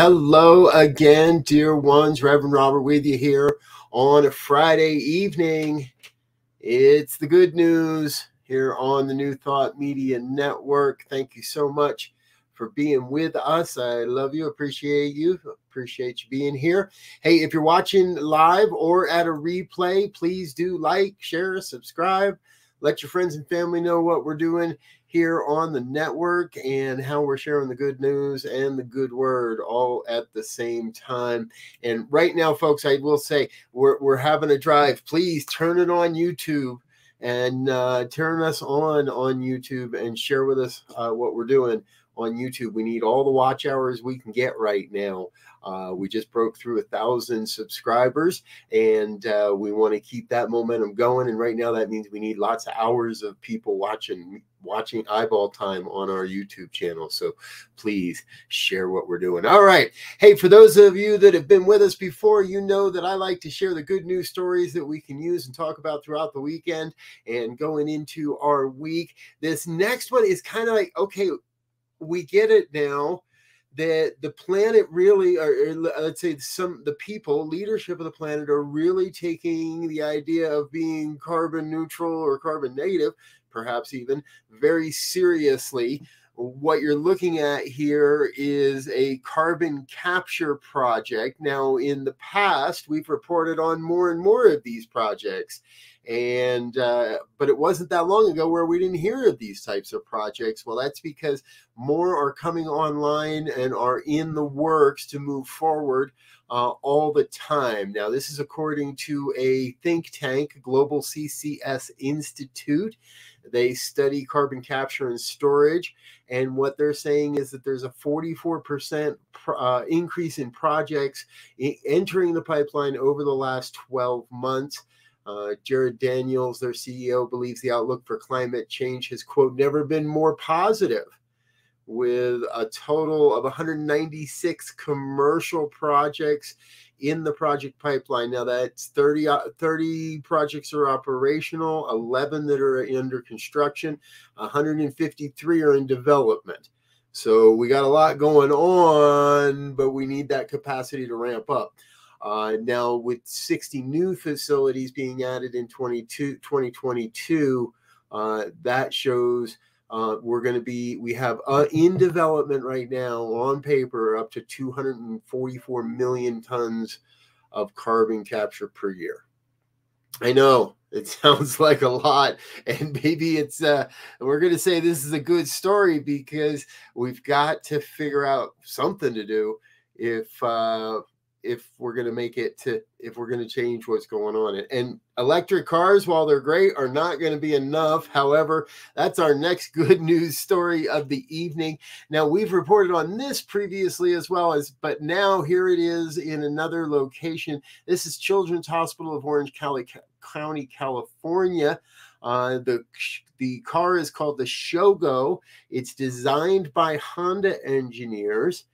Hello again, dear ones. Reverend Robert with you here on a Friday evening. It's the good news here on the New Thought Media Network. Thank you so much for being with us. I love you, appreciate you, appreciate you being here. Hey, if you're watching live or at a replay, please do like, share, subscribe. Let your friends and family know what we're doing here on the network and how we're sharing the good news and the good word all at the same time. And right now, folks, I will say we're, we're having a drive. Please turn it on YouTube and uh, turn us on on YouTube and share with us uh, what we're doing on YouTube. We need all the watch hours we can get right now. Uh, we just broke through a thousand subscribers, and uh, we want to keep that momentum going. And right now, that means we need lots of hours of people watching watching eyeball time on our YouTube channel. So please share what we're doing. All right. Hey, for those of you that have been with us before, you know that I like to share the good news stories that we can use and talk about throughout the weekend and going into our week. This next one is kind of like, okay, we get it now that the planet really or, let's say some the people leadership of the planet are really taking the idea of being carbon neutral or carbon negative perhaps even very seriously. What you're looking at here is a carbon capture project. Now, in the past, we've reported on more and more of these projects. And uh, but it wasn't that long ago where we didn't hear of these types of projects. Well that's because more are coming online and are in the works to move forward uh, all the time. Now this is according to a think tank global ccs institute they study carbon capture and storage and what they're saying is that there's a 44% uh, increase in projects entering the pipeline over the last 12 months. Uh, Jarad Daniels, their CEO, believes the outlook for climate change has, quote, never been more positive, with a total of 196 commercial projects in the project pipeline. Now, that's 30, uh, 30 projects are operational, 11 that are under construction, 153 are in development. So we got a lot going on, but we need that capacity to ramp up. Uh, now, with 60 new facilities being added in 22, 2022, uh, that shows uh, we're going to be, we have uh, in development right now on paper up to 244 million tons of carbon capture per year. I know it sounds like a lot, and maybe it's, uh, we're going to say this is a good story because we've got to figure out something to do if uh, if we're going to make it to if we're going to change what's going on. And electric cars while they're great are not going to be enough. However that's our next good news story of the evening. Now we've reported on this previously as well as but now here it is in another location. This is children's hospital of orange county california. Uh, the the car is called the shogo. It's designed by honda engineers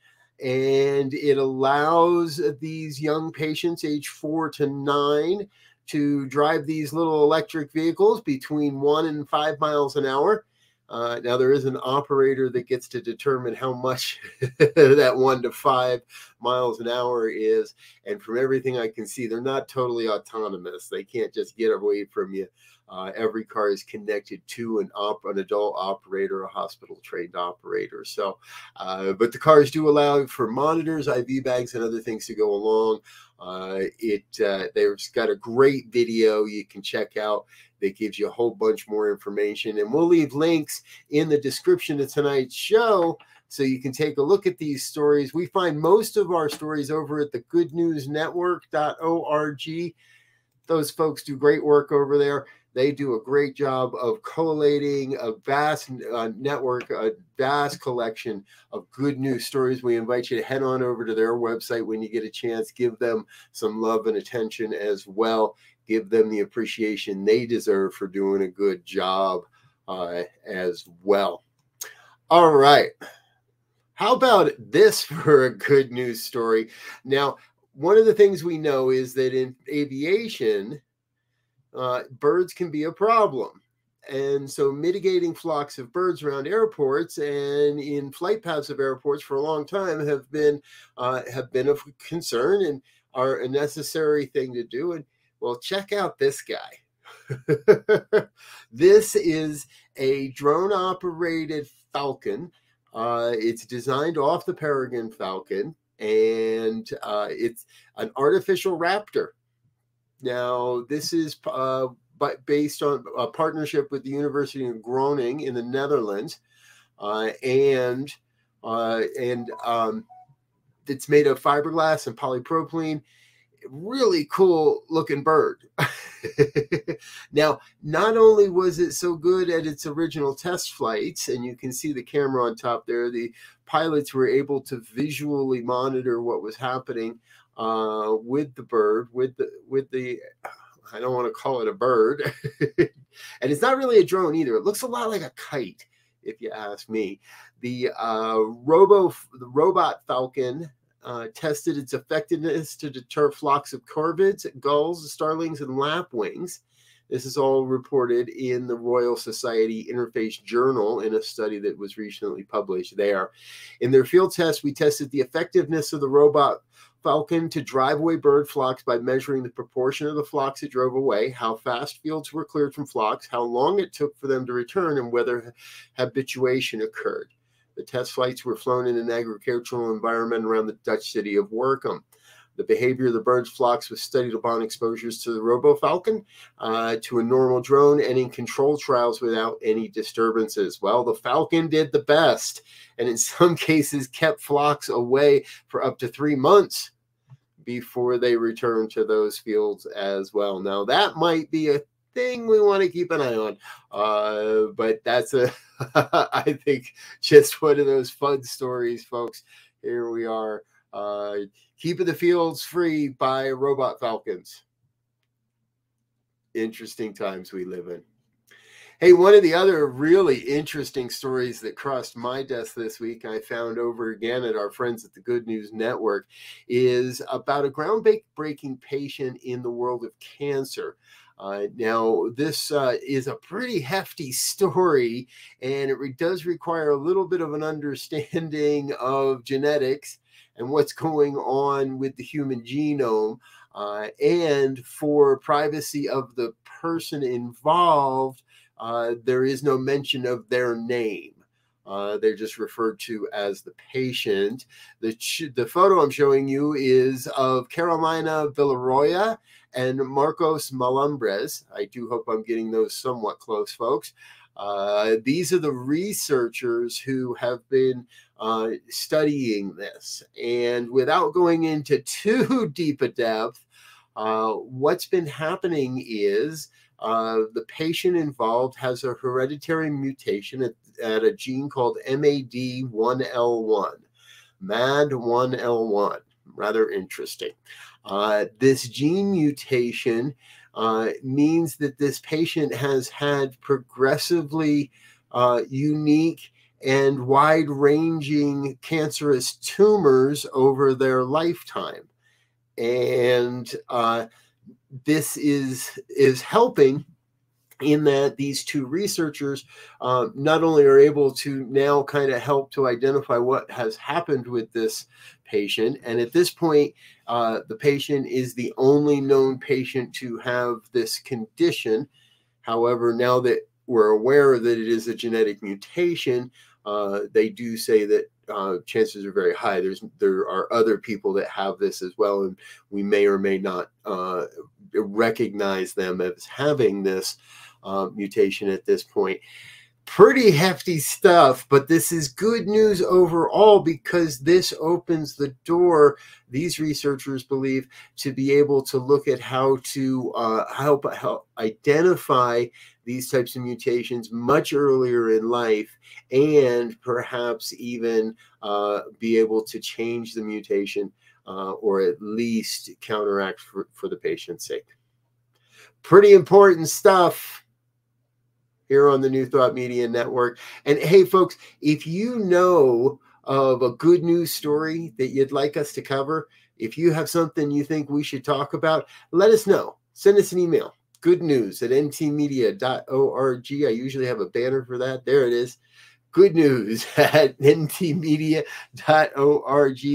and it allows these young patients age four to nine to drive these little electric vehicles between one and five miles an hour. Uh, now there is an operator that gets to determine how much that one to five miles an hour is, and from everything I can see, they're not totally autonomous. They can't just get away from you. Uh, every car is connected to an op- an adult operator, a hospital trained operator. So, uh, but the cars do allow for monitors, IV bags, and other things to go along. Uh, it uh, they've got a great video you can check out that gives you a whole bunch more information. And we'll leave links in the description of tonight's show so you can take a look at these stories. We find most of our stories over at the goodnewsnetwork.org. Those folks do great work over there. They do a great job of collating a vast uh, network, a vast collection of good news stories. We invite you to head on over to their website when you get a chance. Give them some love and attention as well give them the appreciation they deserve for doing a good job uh, as well. All right. How about this for a good news story? Now, one of the things we know is that in aviation, uh, birds can be a problem. And so, mitigating flocks of birds around airports and in flight paths of airports for a long time have been uh, have been of concern and are a necessary thing to do. And well, check out this guy. this is a drone operated Falcon. Uh, it's designed off the Peregrine Falcon and uh, it's an artificial raptor. Now, this is uh, based on a partnership with the University of Groningen in the Netherlands, uh, and uh, and um, it's made of fiberglass and polypropylene really cool looking bird. now, not only was it so good at its original test flights, and you can see the camera on top there, the pilots were able to visually monitor what was happening uh, with the bird, with the with the I don't want to call it a bird, and it's not really a drone either. It looks a lot like a kite, if you ask me. The uh, robo the robot falcon uh, tested its effectiveness to deter flocks of corvids, gulls, starlings, and lapwings. This is all reported in the Royal Society Interface Journal in a study that was recently published there. In their field test, we tested the effectiveness of the robot falcon to drive away bird flocks by measuring the proportion of the flocks it drove away, how fast fields were cleared from flocks, how long it took for them to return, and whether habituation occurred. The test flights were flown in an agricultural environment around the Dutch city of Workum. The behavior of the birds' flocks was studied upon exposures to the RoboFalcon, uh, to a normal drone, and in control trials without any disturbances. Well, the Falcon did the best, and in some cases kept flocks away for up to three months before they return to those fields as well. Now, that might be a thing we want to keep an eye on. Uh, but that's a, I think, just one of those fun stories, folks. Here we are, uh, keeping the fields free by robot falcons. Interesting times we live in. Hey, one of the other really interesting stories that crossed my desk this week, I found over again at our friends at the Good News Network, is about a groundbreaking patient in the world of cancer. Uh, now, this uh, is a pretty hefty story, and it re- does require a little bit of an understanding of genetics and what's going on with the human genome. Uh, and for privacy of the person involved, uh, there is no mention of their name. Uh, they're just referred to as the patient. The, the photo I'm showing you is of Carolina Villarroya and Marcos Malumbres. I do hope I'm getting those somewhat close, folks. Uh, these are the researchers who have been uh, studying this. And without going into too deep a depth, uh, what's been happening is uh, the patient involved has a hereditary mutation at, at a gene called MAD1L1. MAD1L1. Rather interesting. Uh, this gene mutation uh, means that this patient has had progressively uh, unique and wide ranging cancerous tumors over their lifetime. And uh, this is, is helping in that these two researchers uh, not only are able to now kind of help to identify what has happened with this patient, and at this point, uh, the patient is the only known patient to have this condition. However, now that we're aware that it is a genetic mutation, uh, they do say that uh, chances are very high. There's there are other people that have this as well, and we may or may not uh, recognize them as having this uh, mutation at this point. Pretty hefty stuff, but this is good news overall because this opens the door. These researchers believe to be able to look at how to uh, help help identify these types of mutations much earlier in life and perhaps even uh, be able to change the mutation uh, or at least counteract for, for the patient's sake. Pretty important stuff here on the New Thought Media Network. And hey, folks, if you know of a good news story that you'd like us to cover, if you have something you think we should talk about, let us know. Send us an email. Good news at ntmedia.org. I usually have a banner for that. There it is good news at ntmedia.org.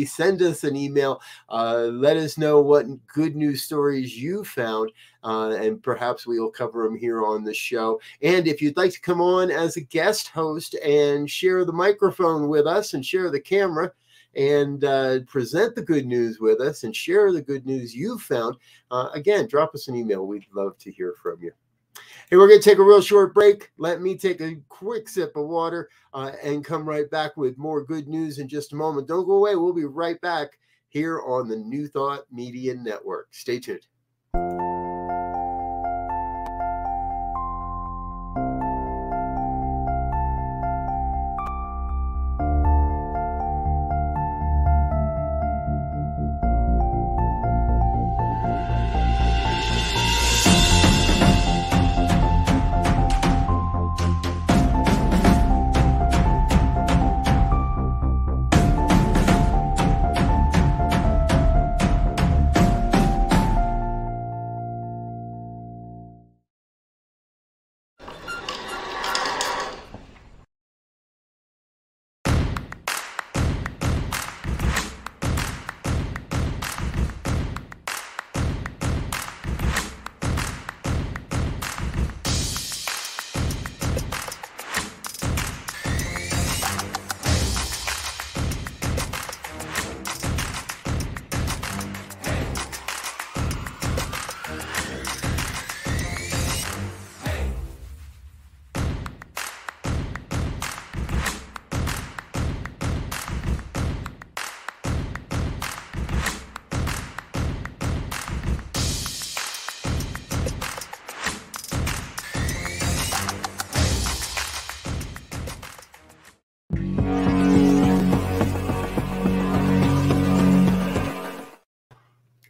Send us an email. Uh, let us know what good news stories you found, uh, and perhaps we will cover them here on the show. And if you'd like to come on as a guest host and share the microphone with us and share the camera, and uh, present the good news with us and share the good news you've found, uh, again, drop us an email. We'd love to hear from you. Hey, we're going to take a real short break. Let me take a quick sip of water uh, and come right back with more good news in just a moment. Don't go away. We'll be right back here on the New Thought Media Network. Stay tuned.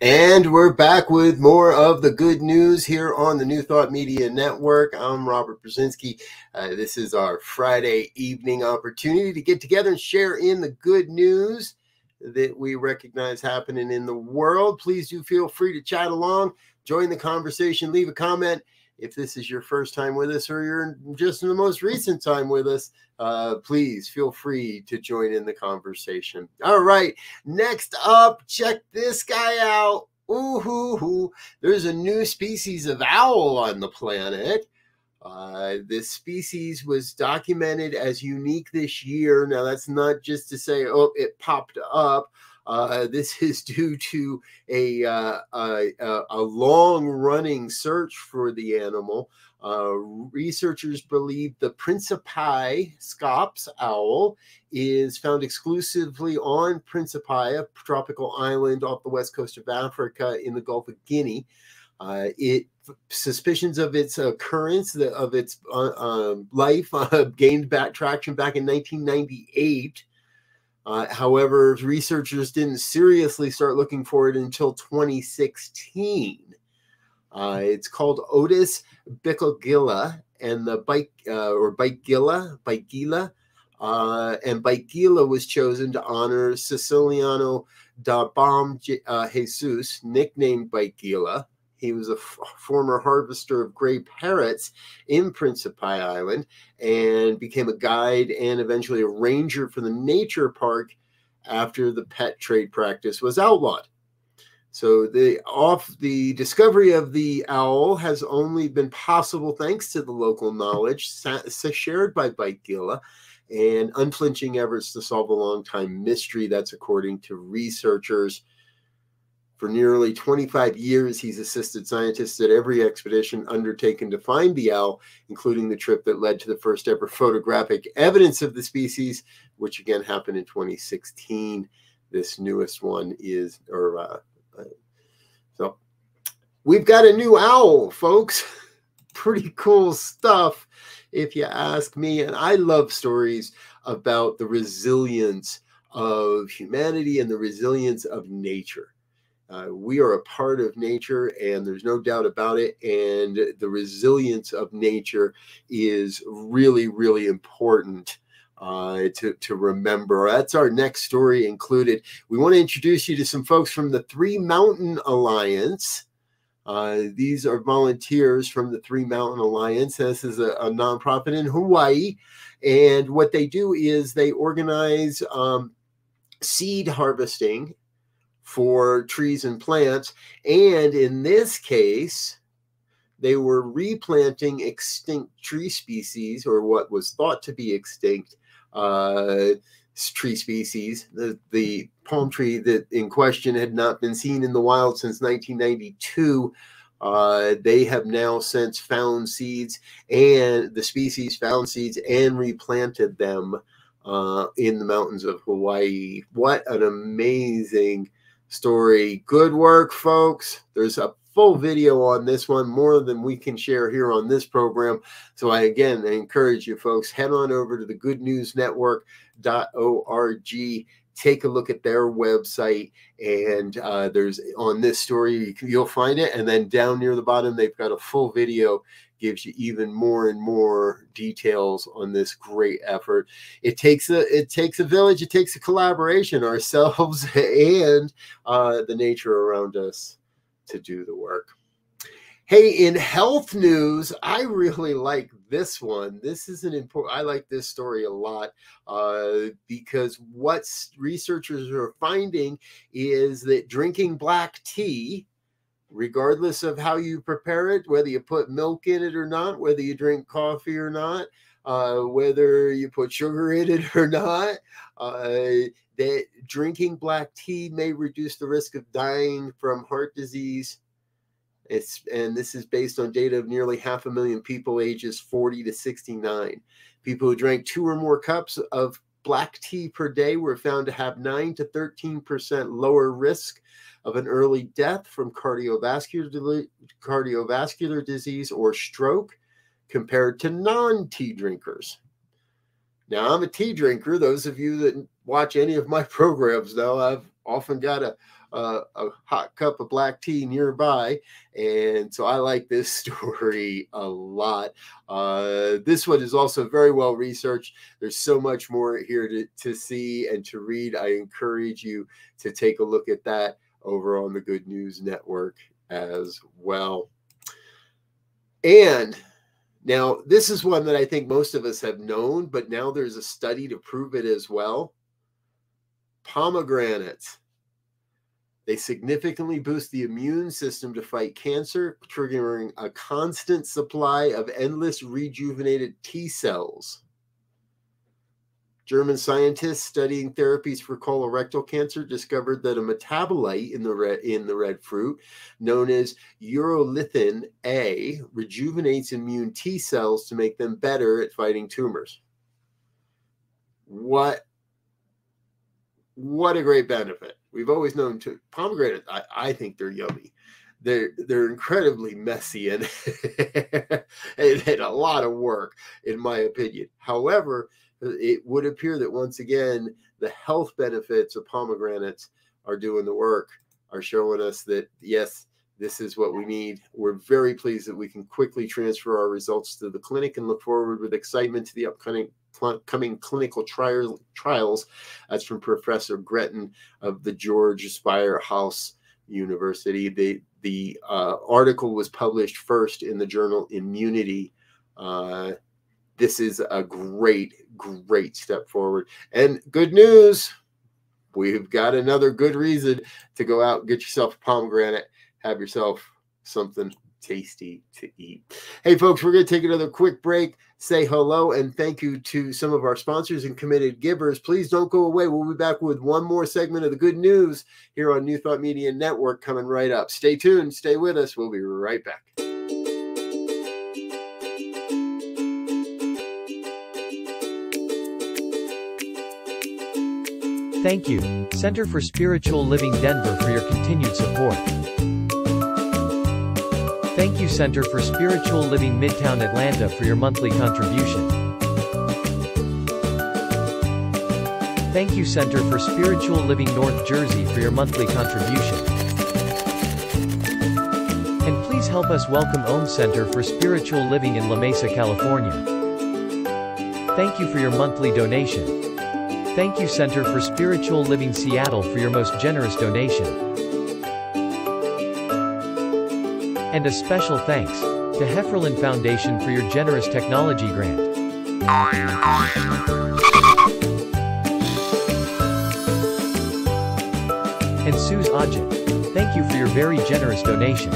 And we're back with more of the good news here on the New Thought Media Network. I'm Robert Brzezinski. Uh, this is our Friday evening opportunity to get together and share in the good news that we recognize happening in the world. Please do feel free to chat along, join the conversation, leave a comment. If this is your first time with us or you're just in the most recent time with us, uh, please feel free to join in the conversation. All right, next up, check this guy out. Ooh, hoo, hoo. there's a new species of owl on the planet. Uh, this species was documented as unique this year. Now, that's not just to say, oh, it popped up. Uh, this is due to a, uh, a, a long running search for the animal. Uh, researchers believe the Principe scops owl is found exclusively on Principe, a tropical island off the west coast of Africa in the Gulf of Guinea. Uh, it suspicions of its occurrence, the, of its uh, um, life, uh, gained back traction back in 1998. Uh, however, researchers didn't seriously start looking for it until 2016. Uh, it's called Otus bikegila and the bike uh, or Bikegila, Bikegila. Uh, and Bikegila was chosen to honor Ceciliano da Bom uh, Jesus, nicknamed Bikegila. He was a former harvester of gray parrots in Principe Island and became a guide and eventually a ranger for the nature park after the pet trade practice was outlawed. So the off the discovery of the owl has only been possible thanks to the local knowledge shared by Gila and unflinching efforts to solve a long time mystery. That's according to researchers. For nearly 25 years, he's assisted scientists at every expedition undertaken to find the owl, including the trip that led to the first ever photographic evidence of the species, which again happened in 2016. This newest one is, or uh, we've got a new owl, folks. Pretty cool stuff, if you ask me. And I love stories about the resilience of humanity and the resilience of nature. Uh, we are a part of nature, and there's no doubt about it. And the resilience of nature is really, really important uh, to, to remember. That's our next story included. We want to introduce you to some folks from the Three Mountain Alliance. Uh, these are volunteers from the Three Mountain Alliance. This is a, a nonprofit in Hawaii. And what they do is they organize um, seed harvesting for trees and plants. And in this case, they were replanting extinct tree species or what was thought to be extinct uh, tree species. The, the palm tree that in question had not been seen in the wild since 1992. Uh, they have now since found seeds and the species found seeds and replanted them uh, in the mountains of Hawaii. What an amazing story. Good work, folks. There's a full video on this one, more than we can share here on this program. So I again I encourage you folks, head on over to the Good News Network.org. Take a look at their website, and uh, there's on this story you'll find it. And then down near the bottom, they've got a full video gives you even more and more details on this great effort. It takes a it takes a village. It takes a collaboration ourselves and uh, the nature around us to do the work. Hey, in health news, I really like this one. This is an important. I like this story a lot uh, because what researchers are finding is that drinking black tea regardless of how you prepare it, whether you put milk in it or not, whether you drink coffee or not, uh, whether you put sugar in it or not, uh, that drinking black tea may reduce the risk of dying from heart disease. It's and this is based on data of nearly half a million people ages 40 to 69. People who drank two or more cups of black tea per day were found to have 9 to 13% lower risk of an early death from cardiovascular, cardiovascular disease or stroke compared to non tea drinkers. Now, I'm a tea drinker. Those of you that watch any of my programs know I've often got a, a, a, hot cup of black tea nearby. And so I like this story a lot. Uh, this one is also very well researched. There's so much more here to, to see and to read. I encourage you to take a look at that over on the Good News Network as well. And now, this is one that I think most of us have known, but now there's a study to prove it as well. Pomegranates. They significantly boost the immune system to fight cancer, triggering a constant supply of endless rejuvenated T cells. German scientists studying therapies for colorectal cancer discovered that a metabolite in the red, in the red fruit, known as urolithin A, rejuvenates immune T cells to make them better at fighting tumors. What what a great benefit. We've always known to pomegranate. I, I think they're yummy. They're they're incredibly messy and, and a lot of work, in my opinion. However, it would appear that once again, the health benefits of pomegranates are doing the work, are showing us that, yes, this is what we need. We're very pleased that we can quickly transfer our results to the clinic and look forward with excitement to the upcoming coming clinical trial, trials. That's from Professor Greten of the George Speyer House University. The the uh, article was published first in the journal Immunity. Uh, this is a great, great step forward. And good news we've got another good reason to go out and get yourself a pomegranate, have yourself something tasty to eat. Hey, folks, we're going to take another quick break, say hello, and thank you to some of our sponsors and committed givers. Please don't go away. We'll be back with one more segment of the good news here on New Thought Media Network coming right up. Stay tuned, stay with us. We'll be right back. Thank you, Center for Spiritual Living Denver, for your continued support. Thank you Center for Spiritual Living Midtown Atlanta for your monthly contribution. Thank you Center for Spiritual Living North Jersey for your monthly contribution. And please help us welcome Om Center for Spiritual Living in La Mesa, California. Thank you for your monthly donation. Thank you Center for Spiritual Living Seattle for your most generous donation. And a special thanks to Hefferlin Foundation for your generous technology grant. And Suze Ajit, thank you for your very generous donation.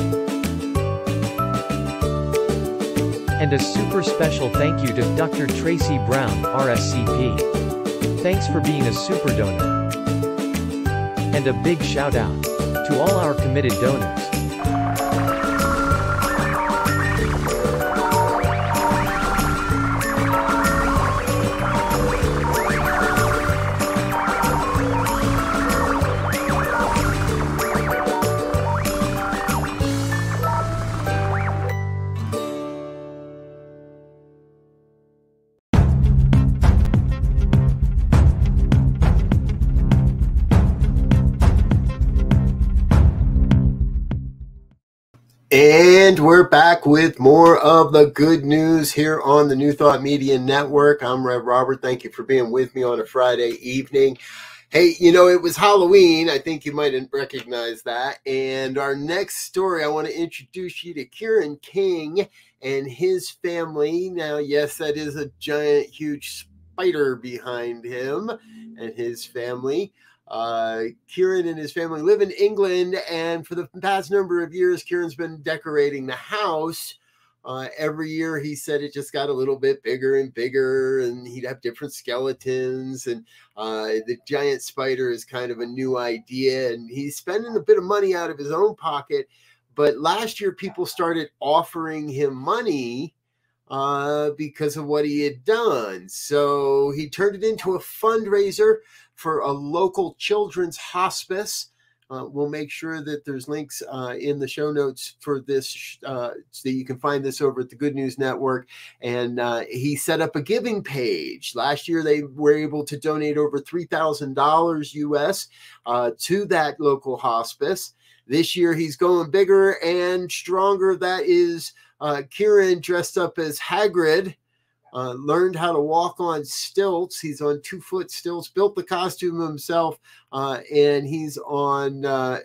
And a super special thank you to Dr. Tracy Brown, RSCP. Thanks for being a super donor. And a big shout out to all our committed donors. We're back with more of the good news here on the New Thought Media Network. I'm Rev Robert. Thank you for being with me on a Friday evening. Hey, you know, it was Halloween. I think you might recognize that. And our next story, I want to introduce you to Kieran King and his family. Now, yes, that is a giant, huge spider behind him and his family. Uh, Kieran and his family live in England, and for the past number of years, Kieran's been decorating the house. Uh, every year, he said it just got a little bit bigger and bigger, and he'd have different skeletons. And uh, the giant spider is kind of a new idea, and he's spending a bit of money out of his own pocket. But last year, people started offering him money uh, because of what he had done. So he turned it into a fundraiser for a local children's hospice. Uh, we'll make sure that there's links uh, in the show notes for this uh, so you can find this over at the Good News Network. And uh, he set up a giving page. Last year, they were able to donate over $3,000 US uh, to that local hospice. This year, he's going bigger and stronger. That is uh, Kieran dressed up as Hagrid uh, learned how to walk on stilts. He's on two foot stilts, built the costume himself, uh, and he's on uh,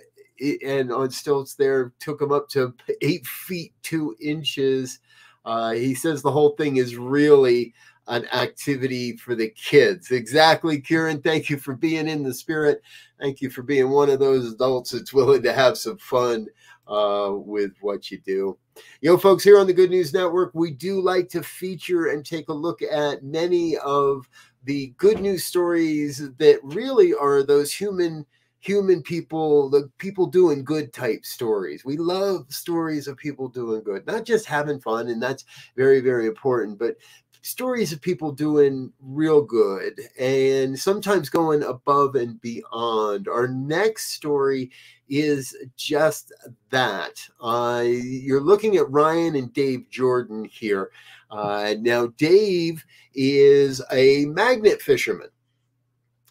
and on stilts there. Took him up to eight feet two inches. Uh, he says the whole thing is really an activity for the kids. Exactly, Kieran. Thank you for being in the spirit. Thank you for being one of those adults that's willing to have some fun uh, with what you do. You know, folks, here on the Good News Network, we do like to feature and take a look at many of the good news stories that really are those human human people the people doing good type stories. We love stories of people doing good not just having fun and that's very very important but stories of people doing real good and sometimes going above and beyond our next story is just that. Uh, you're looking at Ryan and Dave Jordan here. Uh, now, Dave is a magnet fisherman.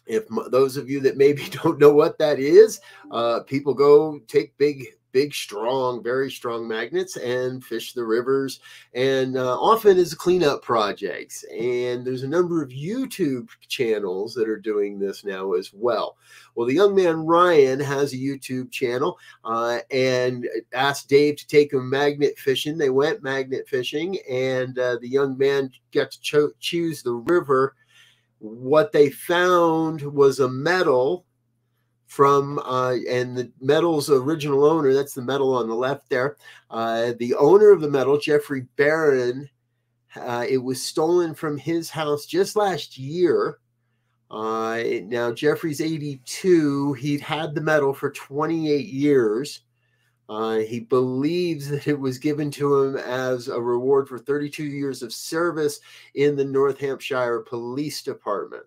If those of you that maybe don't know what that is, uh, people go take big big, strong, very strong magnets and fish the rivers, and uh, often as cleanup projects. And there's a number of YouTube channels that are doing this now as well. Well, the young man Ryan has a YouTube channel uh, and asked Dave to take him magnet fishing. They went magnet fishing, and uh, the young man got to cho- choose the river. What they found was a medal from uh, and the medal's original owner that's the medal on the left there uh, the owner of the medal jeffrey barron uh, it was stolen from his house just last year. Uh, now jeffrey's 82 he'd had the medal for 28 years. Uh, he believes that it was given to him as a reward for 32 years of service in the north hampshire police department.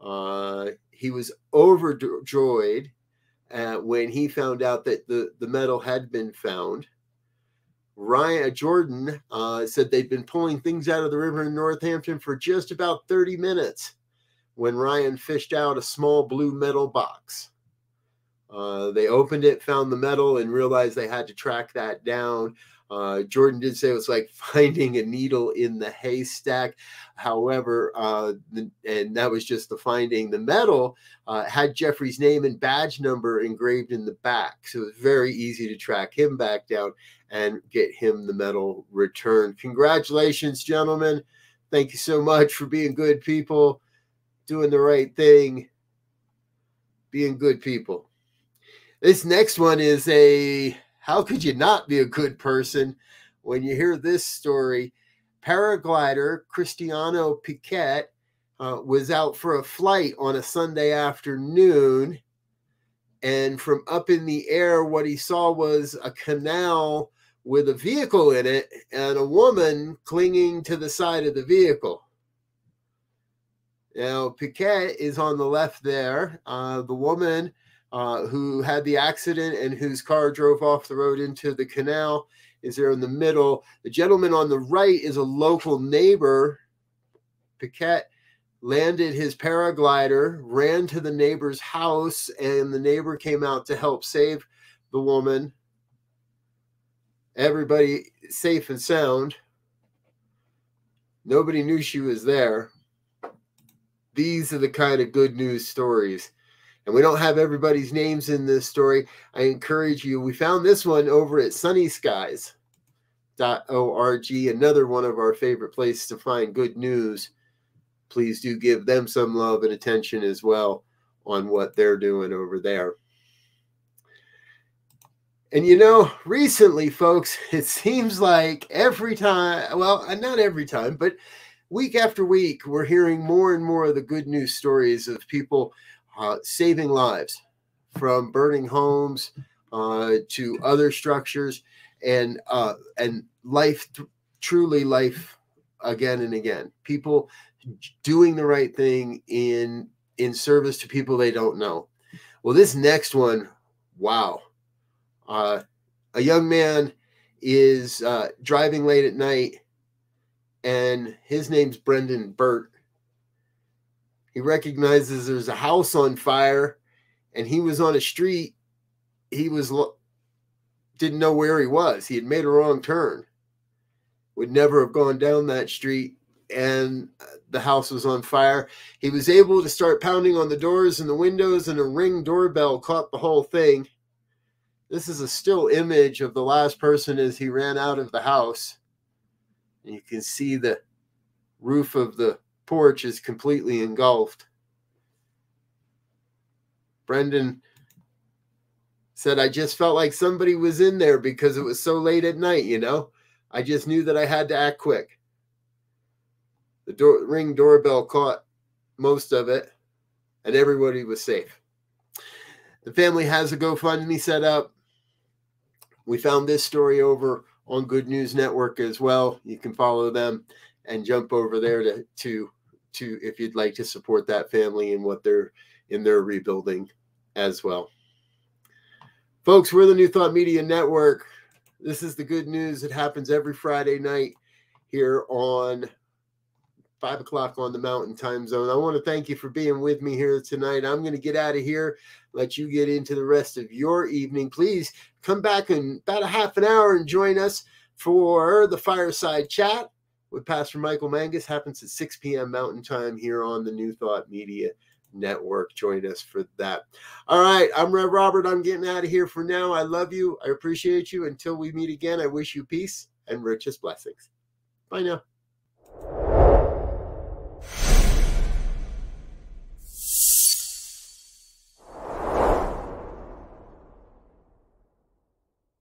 Uh, he was overjoyed uh, when he found out that the, the medal had been found. Ryan uh, Jordan uh, said they'd been pulling things out of the river in Northampton for just about 30 minutes when Ryan fished out a small blue metal box. Uh, they opened it, found the metal, and realized they had to track that down. Uh, Jordan did say it was like finding a needle in the haystack. However, uh, the, and that was just the finding. The medal uh, had Jeffrey's name and badge number engraved in the back. So it was very easy to track him back down and get him the medal returned. Congratulations, gentlemen. Thank you so much for being good people, doing the right thing, being good people. This next one is a how could you not be a good person when you hear this story? Paraglider Cristiano Piquet uh, was out for a flight on a Sunday afternoon. And from up in the air, what he saw was a canal with a vehicle in it and a woman clinging to the side of the vehicle. Now, Piquet is on the left there. Uh, the woman uh, who had the accident and whose car drove off the road into the canal is there in the middle. The gentleman on the right is a local neighbor. Piquet landed his paraglider, ran to the neighbor's house, and the neighbor came out to help save the woman. Everybody safe and sound. Nobody knew she was there. These are the kind of good news stories and we don't have everybody's names in this story. I encourage you. We found this one over at sunnyskies.org, another one of our favorite places to find good news. Please do give them some love and attention as well on what they're doing over there. And you know, recently, folks, it seems like every time, well, uh, not every time, but week after week, we're hearing more and more of the good news stories of people uh, saving lives from burning homes uh, to other structures and uh, and life truly life again and again. People doing the right thing in in service to people they don't know. Well this next one wow. Uh, a young man is uh, driving late at night and his name's brendan burt he recognizes there's a house on fire and he was on a street. He was didn't know where he was. He had made a wrong turn. Would never have gone down that street and uh, the house was on fire. He was able to start pounding on the doors and the windows, and a ring doorbell caught the whole thing. This is a still image of the last person as he ran out of the house. And you can see the roof of the porch is completely engulfed. Brendan said, I just felt like somebody was in there because it was so late at night, you know? I just knew that I had to act quick. The door, ring doorbell caught most of it, and everybody was safe. The family has a GoFundMe set up. We found this story over on Good News Network as well. You can follow them and jump over there to, to to if you'd like to support that family and what they're in their rebuilding as well. Folks, we're the New Thought Media Network. This is the good news. It happens every Friday night here on five o'clock on the mountain time zone. I want to thank you for being with me here tonight. I'm going to get out of here, let you get into the rest of your evening. Please come back in about a half an hour and join us for the fireside chat with Pastor Michael Mangus. Happens at 6 p.m. Mountain Time here on the New Thought Media Network. Join us for that. All right, I'm Rev Robert. I'm getting out of here for now. I love you. I appreciate you. Until we meet again, I wish you peace and richest blessings. Bye now.